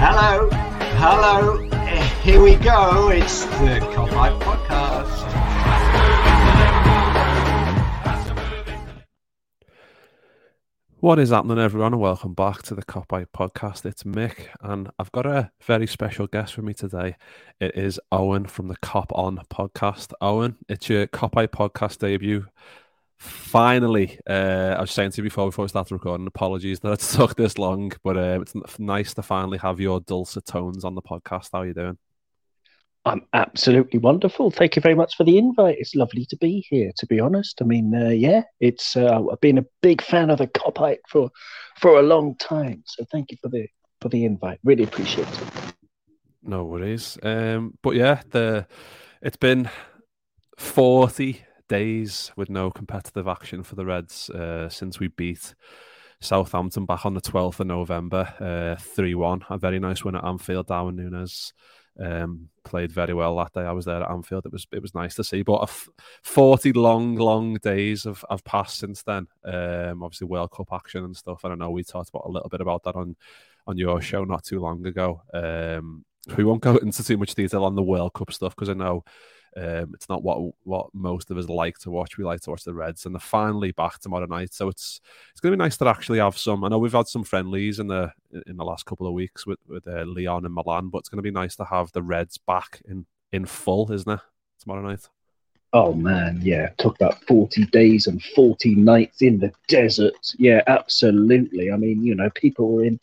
Hello, hello. Here we go. It's the Kopite Podcast. What is happening, everyone, and welcome back to the Kopite Podcast. It's Mick, and I've got a very special guest for me today. It is Owen from the Kop On Podcast. Owen, it's your Kopite Podcast debut finally, uh, I was saying to you before before we started recording, apologies that it took this long, but uh, it's nice to finally have your dulcet tones on the podcast. How are you doing? I'm absolutely wonderful. Thank you very much for the invite. It's lovely to be here. To be honest, I mean, uh, yeah, it's uh, I've been a big fan of the Kopite for for a long time. So thank you for the for the invite. Really appreciate it. No worries. Um, but yeah, the it's been forty days with no competitive action for the Reds uh, since we beat Southampton back on the 12th of November, uh, 3 uh, 1. A very nice win at Anfield. Darwin Núñez um, played very well that day. I was there at Anfield. It was it was nice to see. But f- 40 long, long days have, have passed since then. Um, obviously, World Cup action and stuff. And I know. We talked about a little bit about that on, on your show not too long ago. Um, we won't go into too much detail on the World Cup stuff because I know um, it's not what what most of us like to watch. We like to watch the Reds, and they're finally back tomorrow night. So it's it's going to be nice to actually have some. I know we've had some friendlies in the in the last couple of weeks with with uh, Lyon and Milan, but it's going to be nice to have the Reds back in in full, isn't it? Tomorrow night. Oh man, yeah. Talk about 40 days and 40 nights in the desert. Yeah, absolutely. I mean, you know, people were in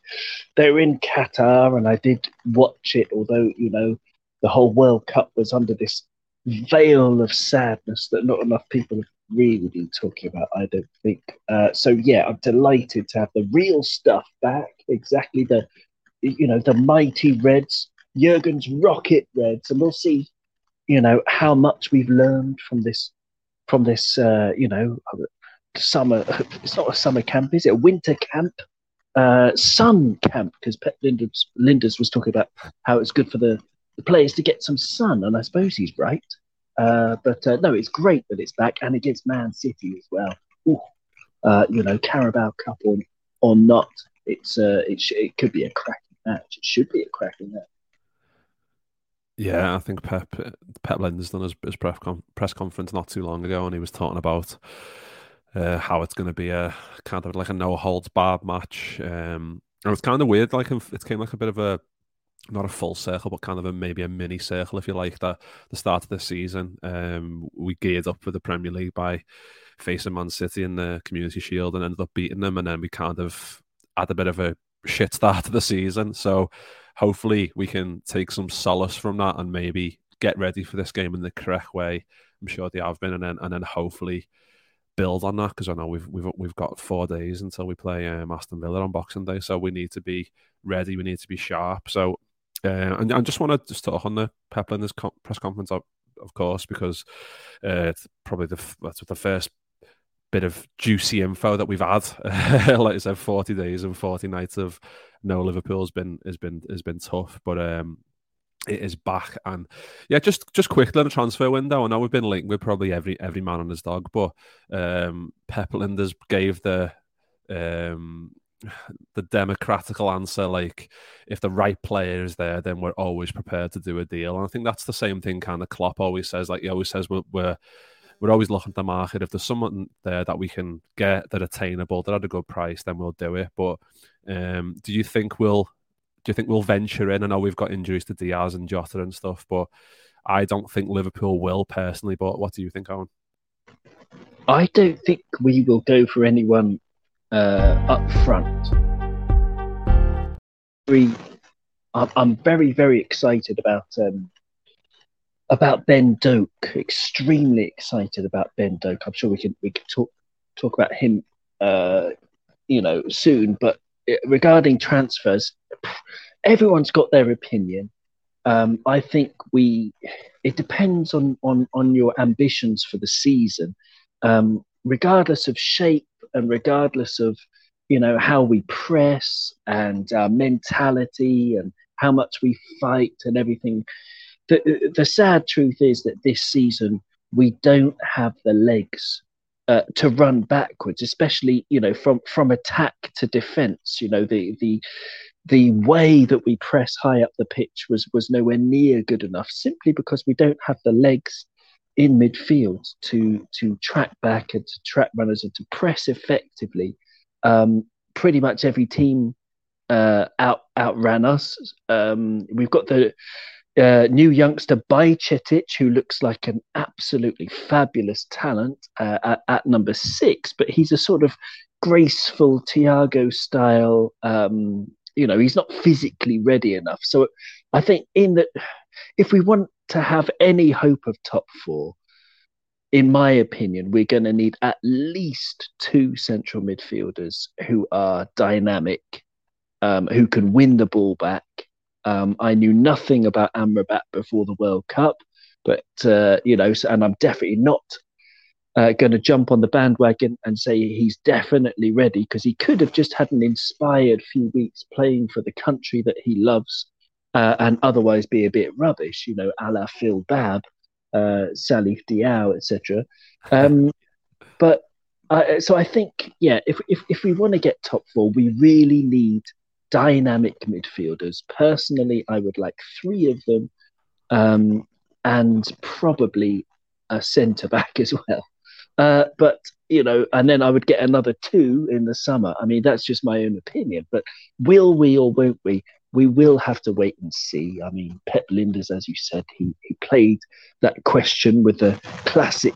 they're in Qatar and I did watch it, although, you know, the whole World Cup was under this veil of sadness that not enough people have really been talking about, I don't think. Uh, so yeah, I'm delighted to have the real stuff back. Exactly the, you know, the mighty Reds, Jurgen's Rocket Reds, and we'll see, you know, how much we've learned from this, from this, uh, you know, summer. It's not a summer camp, is it? A winter camp. Uh, sun camp because Pep Lijnders, Lijnders was talking about how it's good for the the players to get some sun, and I suppose he's right. Uh, but uh, no, it's great that it's back, and against Man City as well. Uh, you know, Carabao Cup or, or not, it's uh, it, sh- it could be a cracking match. It should be a cracking match. Yeah, I think Pep Pep Lijnders done his, his press conference not too long ago, and he was talking about uh, how it's going to be a kind of like a no holds barred match. Um, and it's kind of weird, like it came like a bit of a not a full circle, but kind of a maybe a mini circle, if you like. That the start of the season, um, we geared up for the Premier League by facing Man City in the Community Shield and ended up beating them, and then we kind of had a bit of a shit start to the season. So hopefully we can take some solace from that and maybe get ready for this game in the correct way. I'm sure they have been, and then and then hopefully build on that because I know we've we've we've got four days until we play um, Aston Villa on Boxing Day, so we need to be ready. We need to be sharp. So uh, and I just want to just talk on the Pep Lijnders co- press conference, of, of course, because uh, it's probably the that's the first bit of juicy info that we've had. like I said, forty days and forty nights of no Liverpool's been has been has been tough, but um, it is back and yeah, just just quickly on the transfer window. I know we've been linked with probably every every man on his dog, but um, Pep Lijnders gave the um the democratical answer like if the right player is there then we're always prepared to do a deal. And i think that's the same thing kind of klopp always says like he always says we're, we're we're always looking at the market. If there's someone there that we can get that attainable that at a good price then we'll do it. But um, do you think we'll do you think we'll venture in? I know we've got injuries to diaz and jota and stuff but i don't think liverpool will personally. But what do you think owen? I don't think we will go for anyone uh, up front. I'm very, very excited about um, about Ben Doak. Extremely excited about Ben Doak. I'm sure we can we can talk talk about him, uh, you know, soon. But uh, regarding transfers, everyone's got their opinion. Um, I think we. It depends on on on your ambitions for the season. Um, regardless of shape and regardless of you know how we press and our mentality and how much we fight and everything the, the sad truth is that this season we don't have the legs uh, to run backwards, especially you know from from attack to defence. You know the the the way that we press high up the pitch was was nowhere near good enough, simply because we don't have the legs in midfield to to track back and to track runners and to press effectively. Um, pretty much every team uh, out outran us. Um, we've got the uh, new youngster Bajcetic, who looks like an absolutely fabulous talent uh, at, at, number six, but he's a sort of graceful Thiago style. Um, you know, he's not physically ready enough. So I think in that, if we want to have any hope of top four, in my opinion, we're going to need at least two central midfielders who are dynamic, um, who can win the ball back, um, I knew nothing about Amrabat before the World Cup, but uh, you know, and I'm definitely not uh, going to jump on the bandwagon and say he's definitely ready because he could have just had an inspired few weeks playing for the country that he loves uh, and otherwise be a bit rubbish, you know, a la Phil Babb, uh, Salif Diao, etc. Um, but uh, so I think, yeah, if, if, if we want to get top four, we really need dynamic midfielders. Personally, I would like three of them, um, and probably a centre back as well. Uh, but you know, and then I would get another two in the summer. I mean, that's just my own opinion. But will we or won't we? We will have to wait and see. I mean, Pep Lijnders, as you said, he, he played that question with a classic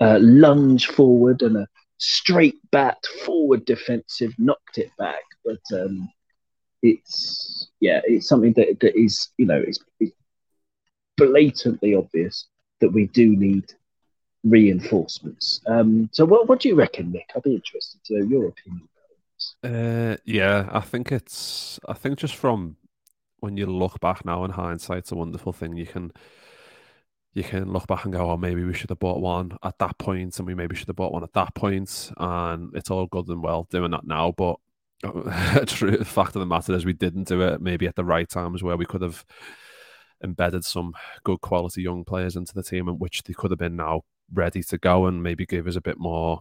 uh, lunge forward and a straight bat forward defensive, knocked it back. But um, it's yeah, it's something that, that is you know it's, it's blatantly obvious that we do need reinforcements. Um, so what what do you reckon, Mick? I'd be interested to know your opinion. Uh, yeah, I think it's. I think just from when you look back now in hindsight, it's a wonderful thing. You can you can look back and go, oh, maybe we should have bought one at that point, and we maybe should have bought one at that point, and it's all good and well doing that now. But true fact of the matter is we didn't do it maybe at the right times where we could have embedded some good quality young players into the team and which they could have been now ready to go and maybe give us a bit more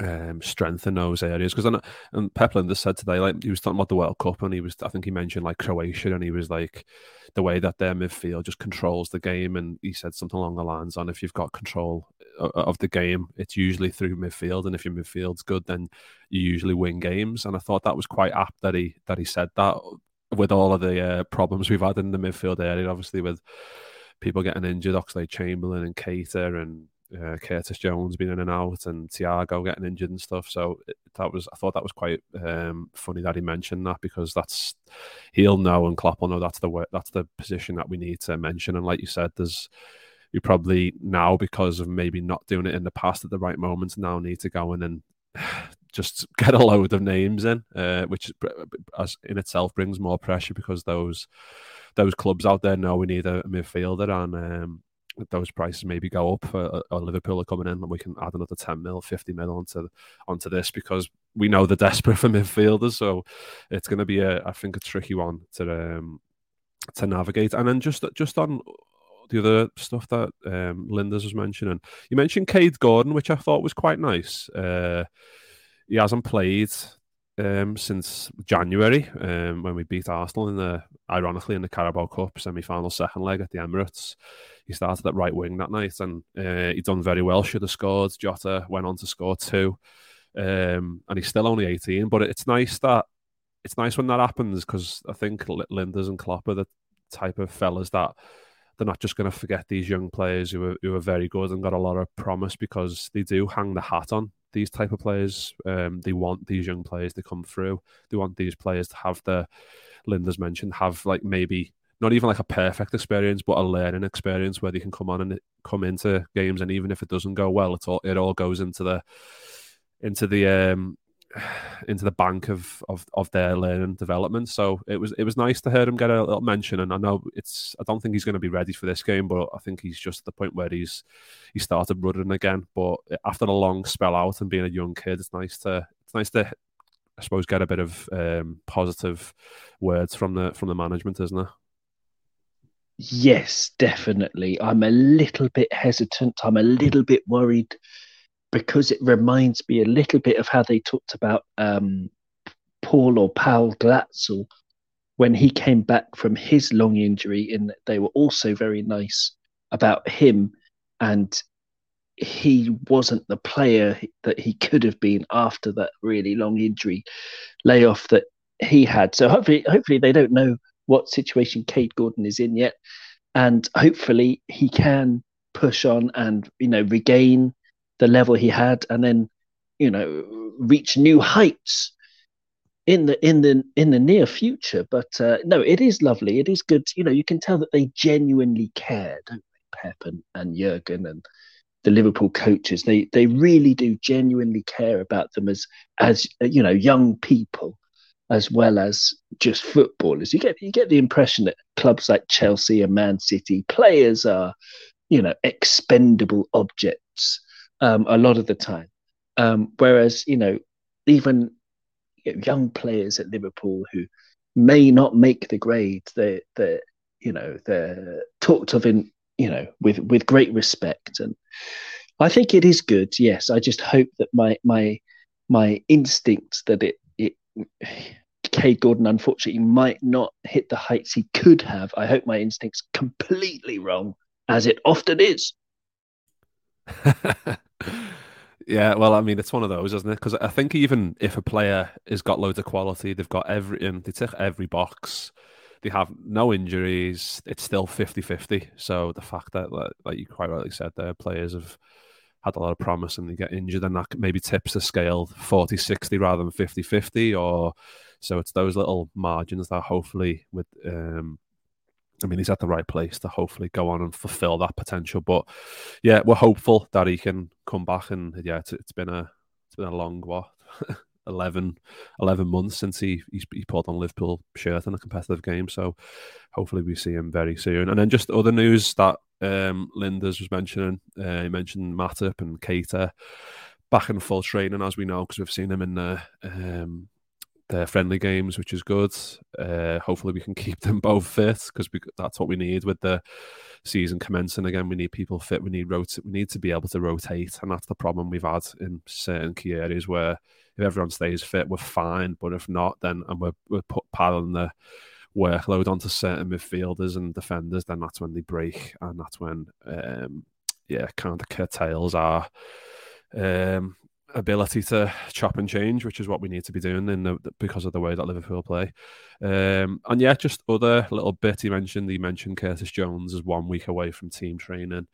um, strength in those areas. Because and, and Lijnders said today, like he was talking about the World Cup, and he was, I think he mentioned like Croatia, and he was like the way that their midfield just controls the game, and he said something along the lines on if you've got control of the game, it's usually through midfield, and if your midfield's good, then you usually win games. And I thought that was quite apt that he that he said that with all of the uh, problems we've had in the midfield area, obviously with people getting injured, Oxlade-Chamberlain and Keita and uh, Curtis Jones being in and out and Thiago getting injured and stuff. So it, that was I thought that was quite um, funny that he mentioned that because that's he'll know and Klopp will know that's the that's the position that we need to mention. And like you said, there's we probably now because of maybe not doing it in the past at the right moments now need to go in and just get a load of names in, uh, which as in itself brings more pressure because those those clubs out there know we need a, midfielder and um, those prices maybe go up uh, or Liverpool are coming in and we can add another 10 mil 50 mil onto onto this because we know they're desperate for midfielders so it's going to be a I think a tricky one to um, to navigate and then just just on the other stuff that um, Lijnders was mentioning. You mentioned Kaide Gordon, which I thought was quite nice. Uh, he hasn't played um, since January um, when we beat Arsenal in the, ironically, in the Carabao Cup semi-final second leg at the Emirates. He started at right wing that night and uh, he done very well. Should have scored. Jota went on to score two, um, and he's still only 18. But it's nice that it's nice when that happens because I think Lijnders and Klopp are the type of fellas that they're not just going to forget these young players who are, who are very good and got a lot of promise because they do hang the hat on these type of players. Um, they want these young players to come through. They want these players to have the Lijnders mentioned have like maybe not even like a perfect experience, but a learning experience where they can come on and come into games, and even if it doesn't go well, it all it all goes into the into the um into the bank of, of of their learning development. So it was it was nice to hear him get a little mention. And I know it's I don't think he's going to be ready for this game, but I think he's just at the point where he's he started running again. But after a long spell out and being a young kid, it's nice to it's nice to I suppose get a bit of um, positive words from the from the management, isn't it? Yes, definitely. I'm a little bit hesitant. I'm a little bit worried because it reminds me a little bit of how they talked about um, Paul or Paul Glatzel when he came back from his long injury. And they were also very nice about him, and he wasn't the player that he could have been after that really long injury layoff that he had. So hopefully, hopefully they don't know what situation Kaide Gordon is in yet, and hopefully he can push on and you know regain the level he had, and then you know reach new heights in the in the in the near future. But uh, no, it is lovely. It is good. You know, you can tell that they genuinely care, don't they, Pep and, and Jurgen and the Liverpool coaches. They they really do genuinely care about them as as you know young people as well as just footballers. You get you get the impression that clubs like Chelsea and Man City players are, you know, expendable objects um, a lot of the time. Um, whereas, you know, even you know, young players at Liverpool who may not make the grade, they they you know they're talked of in you know with with great respect, and I think it is good. Yes, I just hope that my my my instinct that it it Kaide Gordon unfortunately might not hit the heights he could have. I hope my instinct's completely wrong, as it often is. yeah, well, I mean, it's one of those, isn't it? Because I think even if a player has got loads of quality, they've got every, they tick every box, they have no injuries, it's still 50 50. So the fact that, like you quite rightly said, there, players have had a lot of promise and they get injured, and that maybe tips the scale 40 60 rather than 50 50. Or so it's those little margins that hopefully with, um, I mean, he's at the right place to hopefully go on and fulfill that potential. But yeah, we're hopeful that he can come back. And yeah, it's, it's been a it's been a long what 11, 11 months since he he, he pulled on Liverpool shirt in a competitive game. So hopefully we see him very soon. And then just other news that um, Lijnders was mentioning. Uh, he mentioned Matip and Keita back in full training, as we know, because we've seen them in the um, their friendly games, which is good. Uh, hopefully, we can keep them both fit because that's what we need with the season commencing again. We need people fit. We need rot- We need to be able to rotate, and that's the problem we've had in certain key areas where if everyone stays fit, we're fine. But if not, then and we're we're put piling the workload onto certain midfielders and defenders, then that's when they break, and that's when um, yeah, kind of curtails our um, ability to chop and change, which is what we need to be doing in the, because of the way that Liverpool play. Um, and yeah, just other little bit he mentioned. He mentioned Curtis Jones is one week away from team training.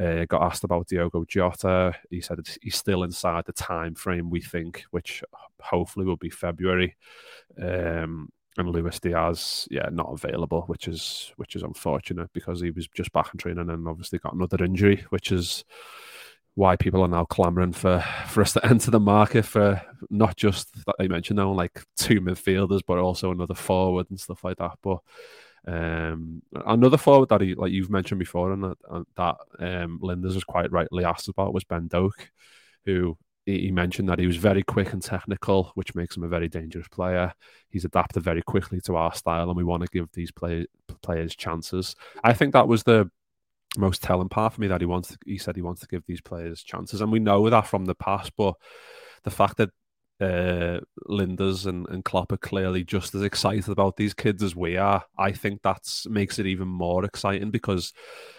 Uh, got asked about Diogo Jota. He said he's still inside the time frame we think, which hopefully will be February. Um, and Luis Diaz, yeah, not available, which is which is unfortunate because he was just back in training and obviously got another injury, which is why people are now clamoring for for us to enter the market for not just that I mentioned now like two midfielders, but also another forward and stuff like that. But um, another forward that he like you've mentioned before, and that, that um, Lijnders was quite rightly asked about was Ben Doak, who he mentioned that he was very quick and technical, which makes him a very dangerous player. He's adapted very quickly to our style, and we want to give these play, players chances. I think that was the most telling part for me that he wants. To, he said he wants to give these players chances, and we know that from the past. But the fact that uh, Lijnders and, and Klopp are clearly just as excited about these kids as we are. I think that makes it even more exciting because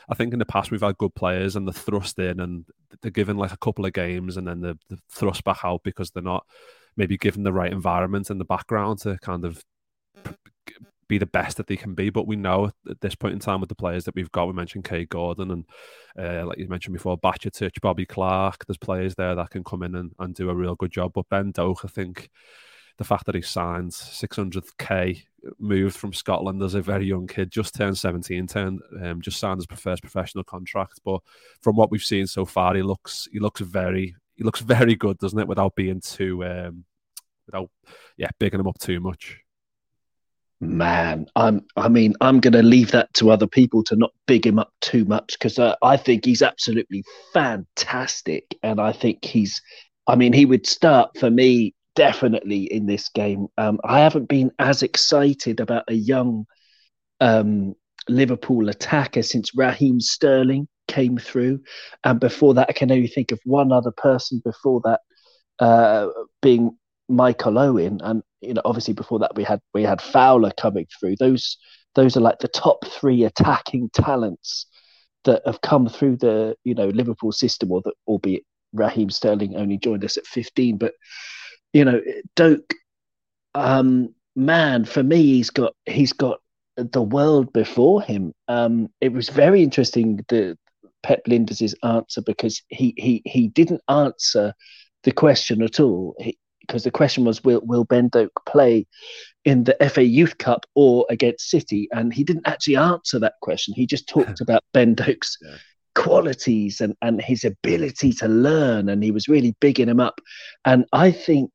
I think in the past we've had good players and they're thrust in and they're given like a couple of games and then they're, they're thrust back out because they're not maybe given the right environment and the background to kind of be the best that they can be. But we know at this point in time with the players that we've got, we mentioned Kaide Gordon and uh, like you mentioned before, Bajcetic, Bobby Clark. There's players there that can come in and, and do a real good job. But Ben Doak, I think the fact that he signed 600k, moved from Scotland as a very young kid, just turned 17, turned um, just signed his first professional contract. But from what we've seen so far, he looks he looks very he looks very good, doesn't it? Without being too um, without yeah bigging him up too much. Man, I'm. I mean, I'm going to leave that to other people to not big him up too much because uh, I think he's absolutely fantastic, and I think he's. I mean, he would start for me definitely in this game. Um, I haven't been as excited about a young um, Liverpool attacker since Raheem Sterling came through, and before that, I can only think of one other person before that, uh, being Michael Owen, and you know, obviously before that we had we had Fowler coming through. Those those are like the top three attacking talents that have come through the you know Liverpool system, or that albeit Raheem Sterling only joined us at 15, but you know Doak, um, man, for me he's got he's got the world before him. Um, it was very interesting the Pep Lijnders' answer because he he he didn't answer the question at all. Because the question was, will, will Ben Doak play in the FA Youth Cup or against City? And he didn't actually answer that question. He just talked about Ben Doak's yeah. qualities and, and his ability to learn. And he was really bigging him up. And I think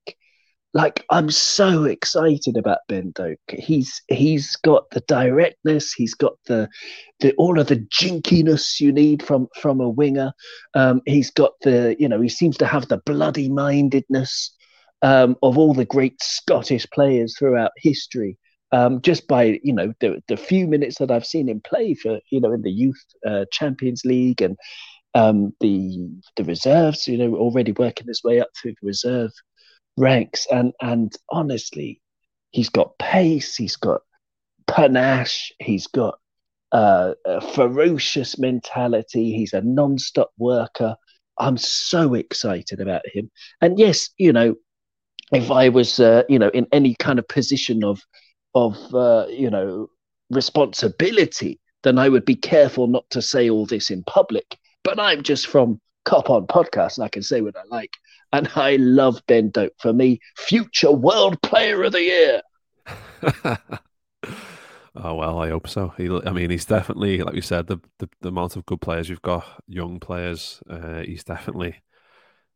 like I'm so excited about Ben Doak. He's he's got the directness, he's got the the all of the jinkiness you need from from a winger. Um, he's got the you know he seems to have the bloody mindedness um, of all the great Scottish players throughout history. Um, just by you know the, the few minutes that I've seen him play for you know in the youth uh, Champions League and um, the the reserves, you know, already working his way up through the reserve ranks, and and honestly, he's got pace, he's got panache, he's got uh, a ferocious mentality, he's a non-stop worker. I'm so excited about him, and yes, you know, if I was, uh, you know, in any kind of position of, of, uh, you know, responsibility, then I would be careful not to say all this in public. But I'm just from Kop On Podcast, and I can say what I like. And I love Ben Doak. For me, future World Player of the Year. oh well, I hope so. He, I mean, he's definitely, like you said, the, the, the amount of good players you've got, young players. Uh, he's definitely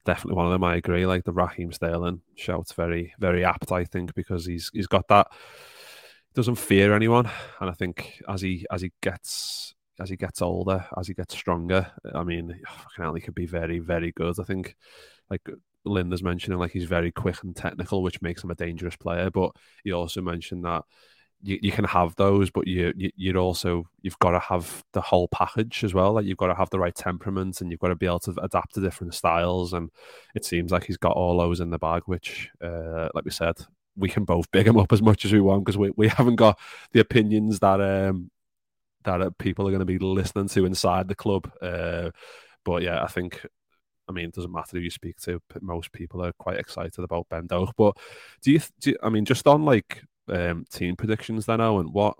definitely one of them. I agree. Like the Raheem Sterling shout's very, very apt. I think because he's he's got that. Doesn't fear anyone, and I think as he as he gets as he gets older, as he gets stronger, I mean, oh, fucking hell, he could be very, very good. I think, like Lijnders mentioning, like he's very quick and technical, which makes him a dangerous player. But he also mentioned that you, you can have those, but you, you you'd also you've got to have the whole package as well. Like you've got to have the right temperament, and you've got to be able to adapt to different styles. And it seems like he's got all those in the bag, which, uh, like we said, we can both big him up as much as we want because we, we haven't got the opinions that um that uh, people are going to be listening to inside the club. Uh, but yeah, I think I mean, it doesn't matter who you speak to. but Most people are quite excited about Ben Doak. But do you, do you, I mean, just on like um, team predictions then, Owen? What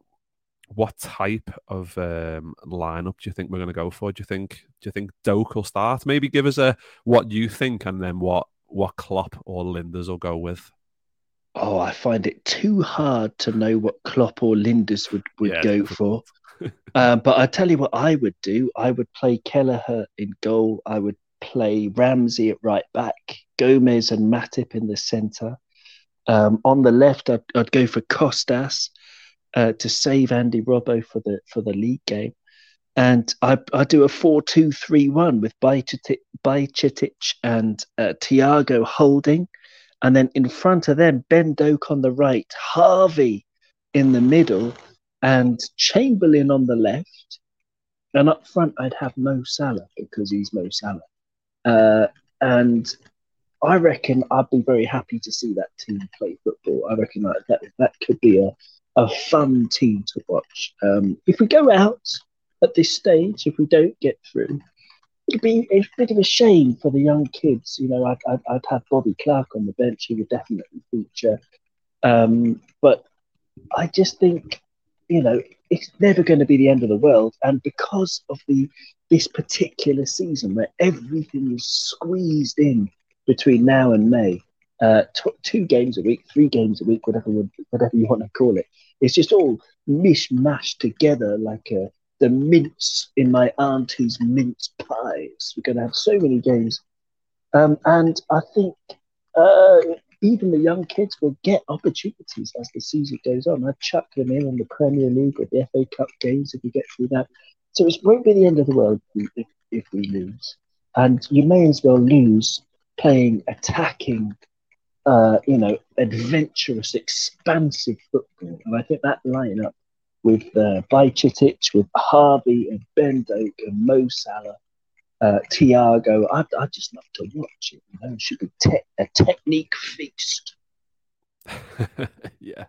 what type of um, lineup do you think we're going to go for? Do you think do you think Doak will start? Maybe give us a what you think, and then what what Klopp or Lijnders will go with. Oh, I find it too hard to know what Klopp or Lijnders would, would yeah, go for. um, but I tell you what I would do. I would play Kelleher in goal. I would play Ramsay at right back, Gomez and Matip in the centre. Um, on the left, I'd, I'd go for Kostas uh, to save Andy Robbo for the for the league game, and I I do a four-two-three-one with Bajcetic and uh, Thiago holding, and then in front of them Ben Doak on the right, Harvey in the middle, and Chamberlain on the left, and up front I'd have Mo Salah because he's Mo Salah, uh, and I reckon I'd be very happy to see that team play football. I reckon that that, that could be a, a fun team to watch. Um, if we go out at this stage, if we don't get through, it'd be a bit of a shame for the young kids. You know, I'd, I'd, I'd have Bobby Clark on the bench. He would definitely feature. Um, but I just think, you know, it's never going to be the end of the world. And because of the this particular season where everything is squeezed in between now and May, uh, t- two games a week, three games a week, whatever whatever you want to call it. It's just all mishmashed together like uh, the mince in my auntie's mince pies. We're going to have so many games, um, and I think uh, even the young kids will get opportunities as the season goes on. I chuck them in on the Premier League or the FA Cup games if we get through that. So it won't be the end of the world if, if we lose. And you may as well lose playing attacking, uh, you know, adventurous, expansive football. And I think that lineup with uh, Bajcetic, with Harvey and Ben Doak and Mo Salah, uh, Thiago, I, I just love to watch it. You know, it should be te- a technique feast. yeah.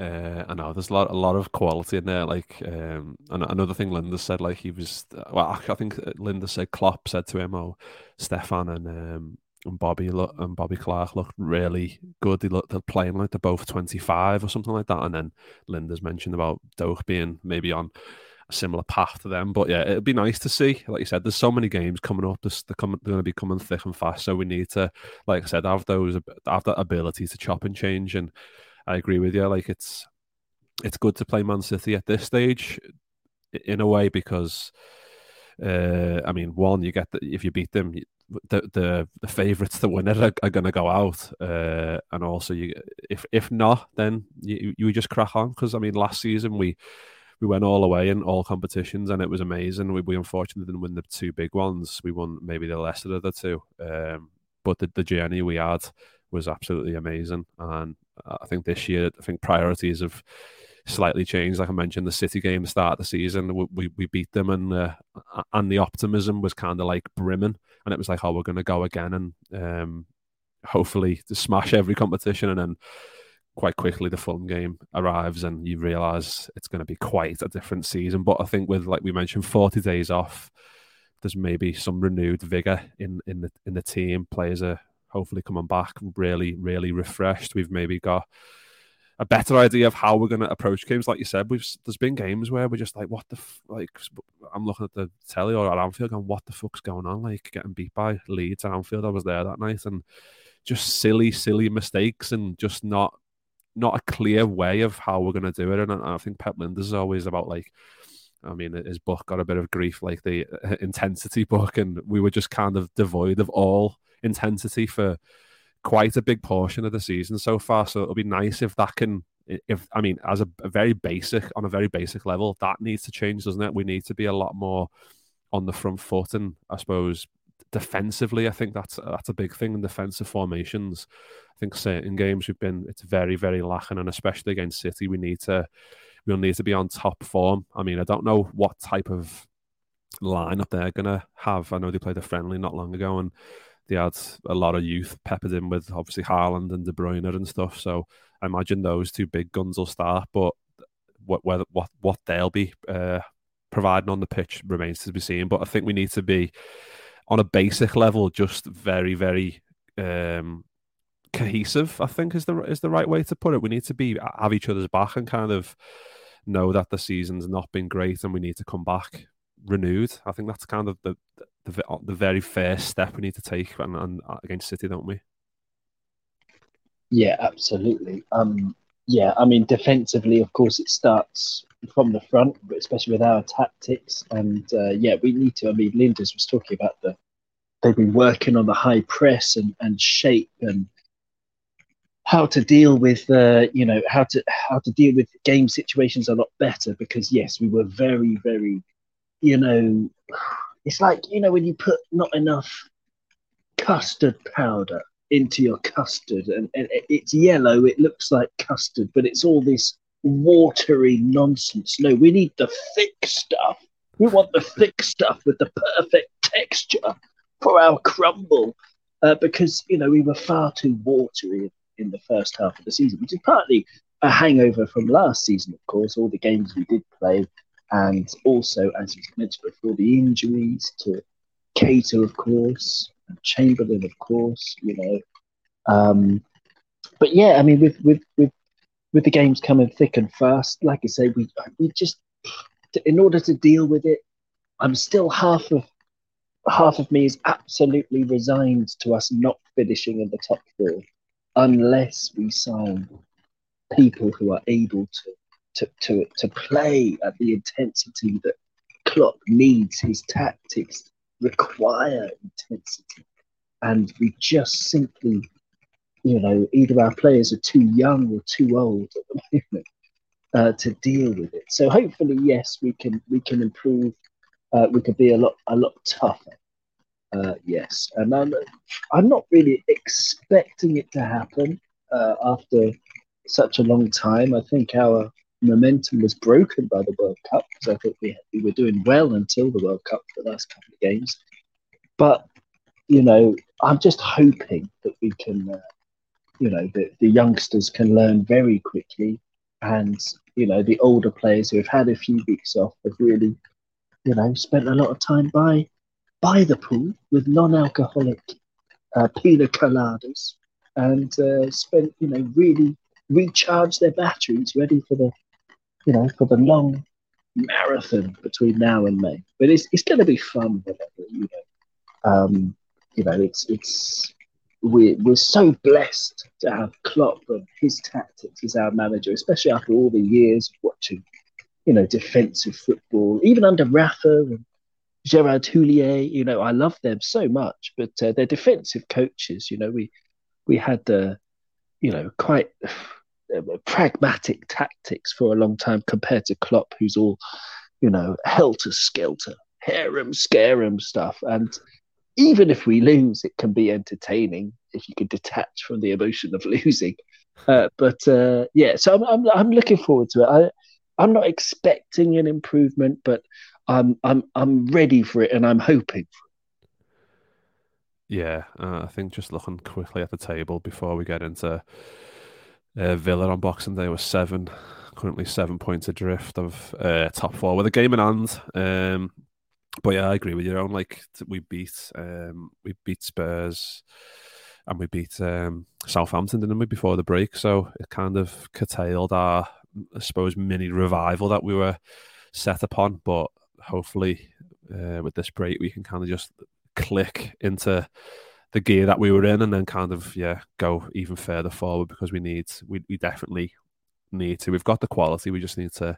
Uh, I know there's a lot, a lot of quality in there. Like, um, another thing Lijnders said, like he was, well, I think Lijnders said Klopp said to him, "Oh, Stefan and um, and Bobby look and Bobby Clark looked really good. They look they're playing like they're both 25 or something like that." And then Lijnders mentioned about Doak being maybe on a similar path to them. But yeah, it'd be nice to see. Like you said, there's so many games coming up. They're, coming, they're going to be coming thick and fast. So we need to, like I said, have those have that ability to chop and change and I agree with you. Like it's it's good to play Man City at this stage, in a way, because uh, I mean, one, you get the, if you beat them, the the, the favourites to win it are, are going to go out, uh, and also you if if not, then you you just crack on because I mean, last season we we went all away in all competitions and it was amazing. We, we unfortunately didn't win the two big ones. We won maybe the lesser of the two, um, but the, the journey we had was absolutely amazing. And I think this year, I think priorities have slightly changed. Like I mentioned, the City game, the start of the season, we, we beat them, and uh, and the optimism was kind of like brimming, and it was like, oh, we're going to go again, and um, hopefully to smash every competition, and then quite quickly the Fulham game arrives, and you realise it's going to be quite a different season. But I think with like we mentioned, forty days off. There's maybe some renewed vigor in, in the in the team. Players are hopefully coming back really, really refreshed. We've maybe got a better idea of how we're going to approach games. Like you said, we've there's been games where we're just like, what the f-? like? I'm looking at the telly or at Anfield, going, what the fuck's going on? Like getting beat by Leeds at Anfield. I was there that night, and just silly, silly mistakes, and just not not a clear way of how we're going to do it. And I think Pep Lijnders is always about like. I mean, his book got a bit of grief, like the uh, intensity book, and we were just kind of devoid of all intensity for quite a big portion of the season so far. So it'll be nice if that can, if I mean, as a, a, very basic, on a very basic level, that needs to change, doesn't it? We need to be a lot more on the front foot, and I suppose defensively, I think that's that's a big thing in defensive formations. I think certain games we've been it's very very lacking, and especially against City, we need to we'll need to be on top form. I mean, I don't know what type of lineup they're gonna have. I know they played a friendly not long ago, and they had a lot of youth peppered in with obviously Haaland and De Bruyne and stuff. So I imagine those two big guns will start, but what what what, what they'll be uh, providing on the pitch remains to be seen. But I think we need to be on a basic level, just very very um, cohesive. I think is the is the right way to put it. We need to be have each other's back and kind of know that the season's not been great and we need to come back renewed. I think that's kind of the the, the very first step we need to take and, against City, don't we? Yeah, absolutely. Um, yeah, I mean, defensively, of course, it starts from the front, but especially with our tactics. And uh, yeah, we need to. I mean, Lijnders was talking about the they've been working on the high press and, and shape and how to deal with uh, you know how to how to deal with game situations a lot better because yes, we were very very you know it's like you know when you put not enough custard powder into your custard and, and it's yellow it looks like custard but it's all this watery nonsense. No we need the thick stuff. We want the thick stuff with the perfect texture for our crumble uh, because you know we were far too watery in the first half of the season which is partly a hangover from last season of course all the games we did play and also, as you mentioned before, the injuries to Keita, of course, and Chamberlain, of course, you know. Um, but yeah, I mean, with with with with the games coming thick and fast, like I say, we we just in order to deal with it, I'm still half of half of me is absolutely resigned to us not finishing in the top four. unless we sign people who are able to to to, to play at the intensity that Klopp needs, his tactics require intensity, and we just simply, you know, either our players are too young or too old at the moment uh, to deal with it. So hopefully, yes, we can we can improve. Uh, we could be a lot a lot tougher. Uh, yes, and I'm I'm not really expecting it to happen uh, after such a long time. I think our momentum was broken by the World Cup because I thought we, we were doing well until the World Cup for the last couple of games. But you know, I'm just hoping that we can, uh, you know, the, the youngsters can learn very quickly, and you know, the older players who have had a few weeks off have really, you know, spent a lot of time by by the pool with non-alcoholic uh, pina coladas and uh, spent, you know, really recharge their batteries, ready for the, you know, for the long marathon between now and May. But it's it's going to be fun, whatever you know. Um, you know, it's it's we're we're so blessed to have Klopp and his tactics as our manager, especially after all the years watching, you know, defensive football, even under Rafa and Gerard Houllier. You know, I love them so much, but uh, they're defensive coaches. You know, we we had the, you know, quite pragmatic tactics for a long time compared to Klopp, who's all, you know, helter skelter, harem scarum stuff. And even if we lose, it can be entertaining if you can detach from the emotion of losing. Uh, but uh, yeah, so I'm, I'm I'm looking forward to it. I I'm not expecting an improvement, but I'm I'm I'm ready for it, and I'm hoping. Yeah, uh, I think just looking quickly at the table before we get into uh, Villa on Boxing Day was seven, currently seven points adrift of uh, top four with a game in hand. Um, but yeah, I agree with you. Owen like we beat um, we beat Spurs and we beat um, Southampton, didn't we, before the break? So it kind of curtailed our, I suppose, mini revival that we were set upon. But hopefully, uh, with this break, we can kind of just click into the gear that we were in, and then kind of yeah go even further forward because we need we we definitely need to. We've got the quality. We just need to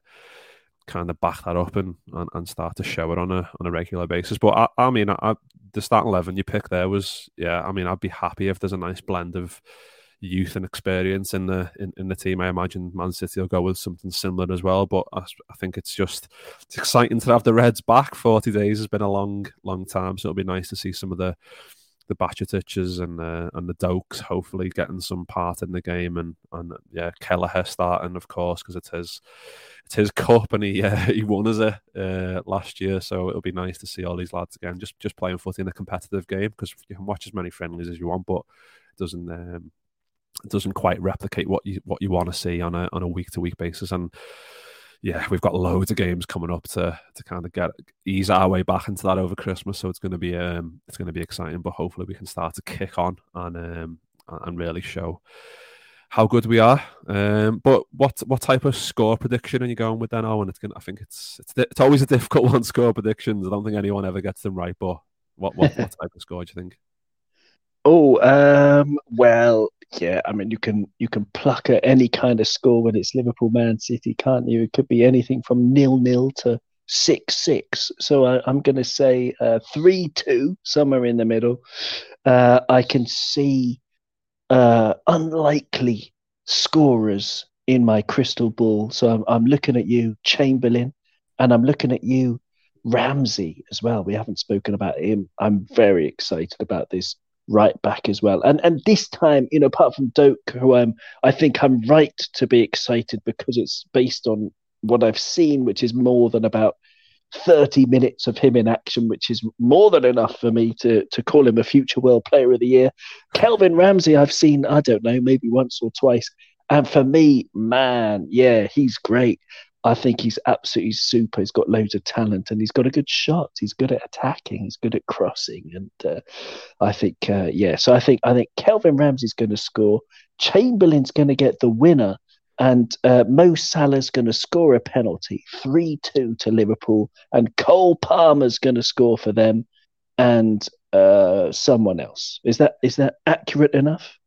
kind of back that up and, and, and start to show it on a on a regular basis. But I, I mean, I, the starting eleven you picked there was yeah. I mean, I'd be happy if there's a nice blend of youth and experience in the in, in the team. I imagine Man City will go with something similar as well. But I, I think it's just it's exciting to have the Reds back. Forty days has been a long long time, so it'll be nice to see some of the the Bajcetiches and uh, and the Doaks hopefully getting some part in the game and and yeah Kelleher starting of course because it's his it's his cup and he uh, he won as a uh, last year. So it'll be nice to see all these lads again just just playing footy in a competitive game because you can watch as many friendlies as you want but it doesn't um, it doesn't quite replicate what you what you want to see on a on a week to week basis. And yeah, we've got loads of games coming up to to kind of get ease our way back into that over Christmas. So it's going to be um it's going to be exciting, but hopefully we can start to kick on and um and really show how good we are. Um, but what what type of score prediction are you going with then, Owen? It's gonna, I think it's it's it's always a difficult one. Score predictions. I don't think anyone ever gets them right. But what what, what type of score do you think? Oh, um, well, yeah. I mean, you can you can pluck at any kind of score when it's Liverpool, Man City, can't you? It could be anything from nil nil to six six. So I, am going to say uh, three two, somewhere in the middle. Uh, I can see uh, unlikely scorers in my crystal ball. So I'm, I'm looking at you, Chamberlain, and I'm looking at you, Ramsay, as well. We haven't spoken about him. I'm very excited about this right back as well. And and this time, you know, apart from Doak, who I'm, I think I'm right to be excited because it's based on what I've seen, which is more than about 30 minutes of him in action, which is more than enough for me to to call him a future World Player of the Year. Calvin Ramsay, I've seen, I don't know, maybe once or twice. And for me, man, yeah, he's great. I think he's absolutely super. He's got loads of talent and he's got a good shot. He's good at attacking. He's good at crossing. And uh, I think, uh, yeah, so I think I think Calvin Ramsay's going to score. Chamberlain's going to get the winner. And uh, Mo Salah's going to score a penalty, 3 2 to Liverpool. And Cole Palmer's going to score for them and uh, someone else. Is that is that accurate enough?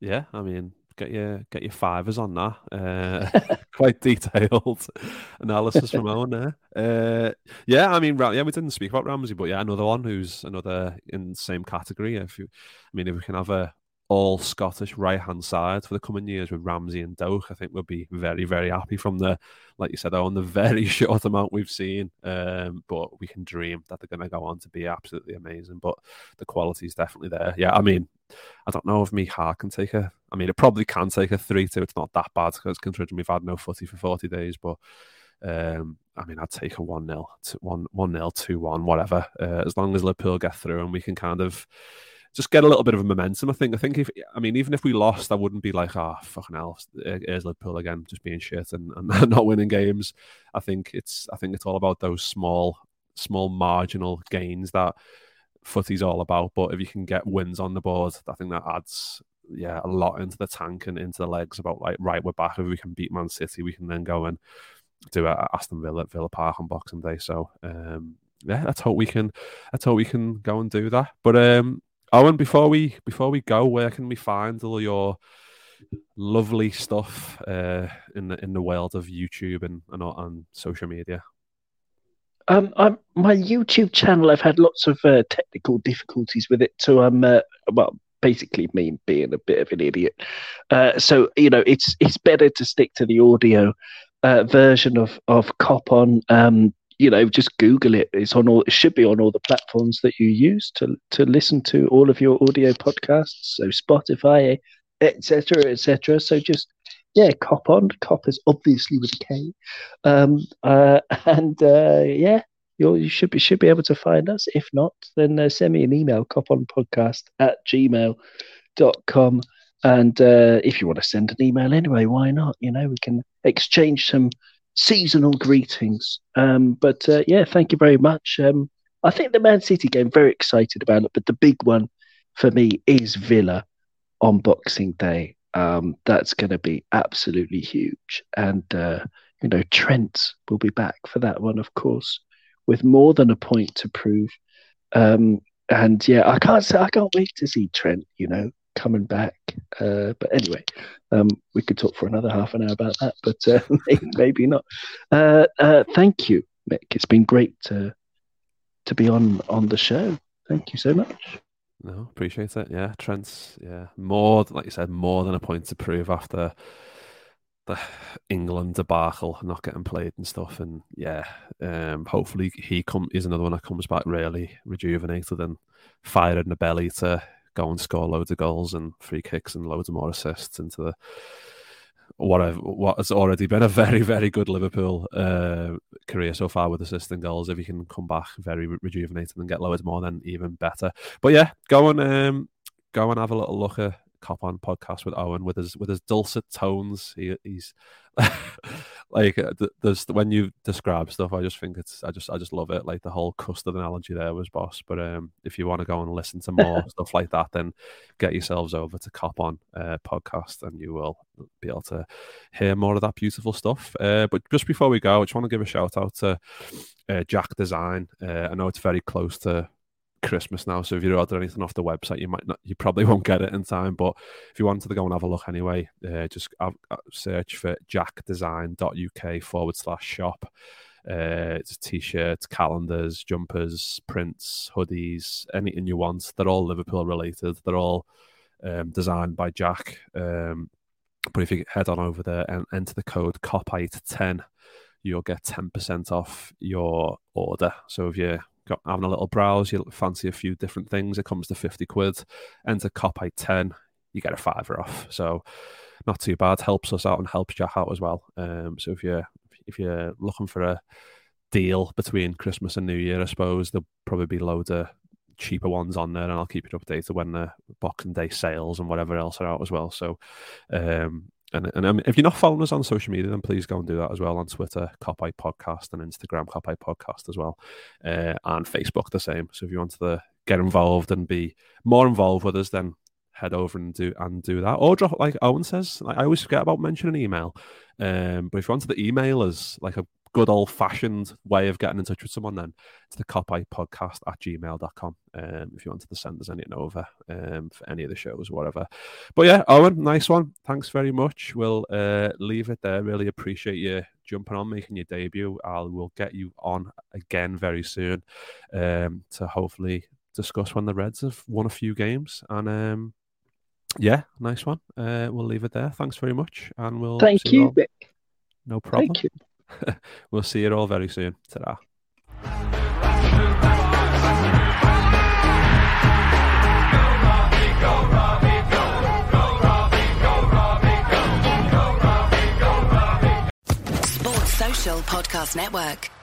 Yeah, I mean, get your get your fivers on that. Uh, quite detailed analysis from Owen there. Uh, yeah, I mean, yeah, we didn't speak about Ramsay, but yeah, another one who's another in the same category. If you, I mean, if we can have a all Scottish right hand side for the coming years with Ramsay and Doak, I think we'll be very, very happy from the, like you said, on the very short amount we've seen. Um, but we can dream that they're going to go on to be absolutely amazing. But the quality is definitely there. Yeah, I mean, I don't know if me heart can take a. I mean, it probably can take a three two. It's not that bad because considering we've had no footy for forty days, but. Um, I mean, I'd take a 1 0, 1 0, 2 1, whatever, uh, as long as Liverpool get through and we can kind of just get a little bit of a momentum. I think. I think if I mean, even if we lost, I wouldn't be like, oh fucking hell, here's Liverpool again, just being shit and, and not winning games. I think it's I think it's all about those small, small marginal gains that footy's all about. But if you can get wins on the board, I think that adds yeah a lot into the tank and into the legs. About like right, we're back. If we can beat Man City, we can then go and do it at Aston Villa at Villa Park on Boxing Day. So um, yeah, let's hope we can. Let's hope we can go and do that. But um, Owen, before we before we go, where can we find all your lovely stuff uh, in the in the world of YouTube and and on social media? Um, I'm, my YouTube channel, I've had lots of uh, technical difficulties with it. So I'm, uh, well, basically me being a bit of an idiot. Uh, so you know, it's it's better to stick to the audio uh, version of of Kop On. Um, you know, just Google it. It's on all. It should be on all the platforms that you use to to listen to all of your audio podcasts. So Spotify, etc., etc. So just yeah, Kop On. Kop is obviously with a K. Um, uh, and uh, yeah, you should be should be able to find us. If not, then uh, send me an email, koponpodcast at gmail.com. And uh, if you want to send an email anyway, why not? You know, we can exchange some seasonal greetings. Um, but uh, yeah, thank you very much. Um, I think the Man City game, very excited about it. But the big one for me is Villa on Boxing Day. Um, that's going to be absolutely huge. And, uh, you know, Trent will be back for that one, of course, with more than a point to prove. Um, and yeah, I can't say, I can't wait to see Trent, you know, coming back. Uh, but anyway, um, we could talk for another half an hour about that, but uh, maybe not. Uh, uh, thank you, Mick. It's been great to to be on on the show. Thank you so much. No, appreciate it. Yeah, Trent's yeah more like you said, more than a point to prove after the England debacle, not getting played and stuff. And yeah, um, hopefully he come is another one that comes back really rejuvenated and fired in the belly to go and score loads of goals and free kicks and loads of more assists into the what I've, what has already been a very very good Liverpool uh, career so far with assisting goals. If he can come back very rejuvenated and get loads more, then even better. But yeah, go and um, go and have a little look at Kop On podcast with Owen with his with his dulcet tones. He, he's like uh, there's when you describe stuff, I just think it's I just I just love it. Like the whole custard analogy there was boss. But um, if you want to go and listen to more stuff like that, then get yourselves over to Kop On uh, podcast, and you will be able to hear more of that beautiful stuff. Uh, but just before we go, I just want to give a shout out to uh, Jack Design. Uh, I know it's very close to Christmas now. So if you order anything off the website, you might not, you probably won't get it in time. But if you wanted to go and have a look anyway, uh, just uh, search for jackdesign.uk forward slash shop. Uh, it's t-shirts, calendars, jumpers, prints, hoodies, anything you want. They're all Liverpool related. They're all um, designed by Jack. Um, but if you head on over there and enter the code KOPITE10, you'll get 10% off your order. So if you got having a little browse, you fancy a few different things, it comes to 50 quid. Enter Kopite 10, you get a fiver off. So not too bad. Helps us out and helps Jack out as well. Um, so if you're if you're looking for a deal between Christmas and New Year, I suppose there'll probably be loads of cheaper ones on there, and I'll keep you updated when the Boxing Day sales and whatever else are out as well. So um, and, and um, if you're not following us on social media, then please go and do that as well on Twitter, Kopite Podcast, and Instagram, Kopite Podcast as well, uh, and Facebook the same. So if you want to get involved and be more involved with us, then head over and do and do that, or drop like Owen says. Like, I always forget about mentioning email, um, but if you want to email us like a good old fashioned way of getting in touch with someone, then it's the kopite podcast at gmail.com. Um, if you wanted to send us anything over um, for any of the shows or whatever. But yeah, Owen, nice one. Thanks very much. We'll uh, leave it there. Really appreciate you jumping on, making your debut. I'll we'll get you on again very soon um, to hopefully discuss when the Reds have won a few games. And um, yeah, nice one. Uh, we'll leave it there. Thanks very much. And we'll Thank you, you No problem. Thank you. we'll see you all very soon. Ta-da. Sports Social Podcast Network.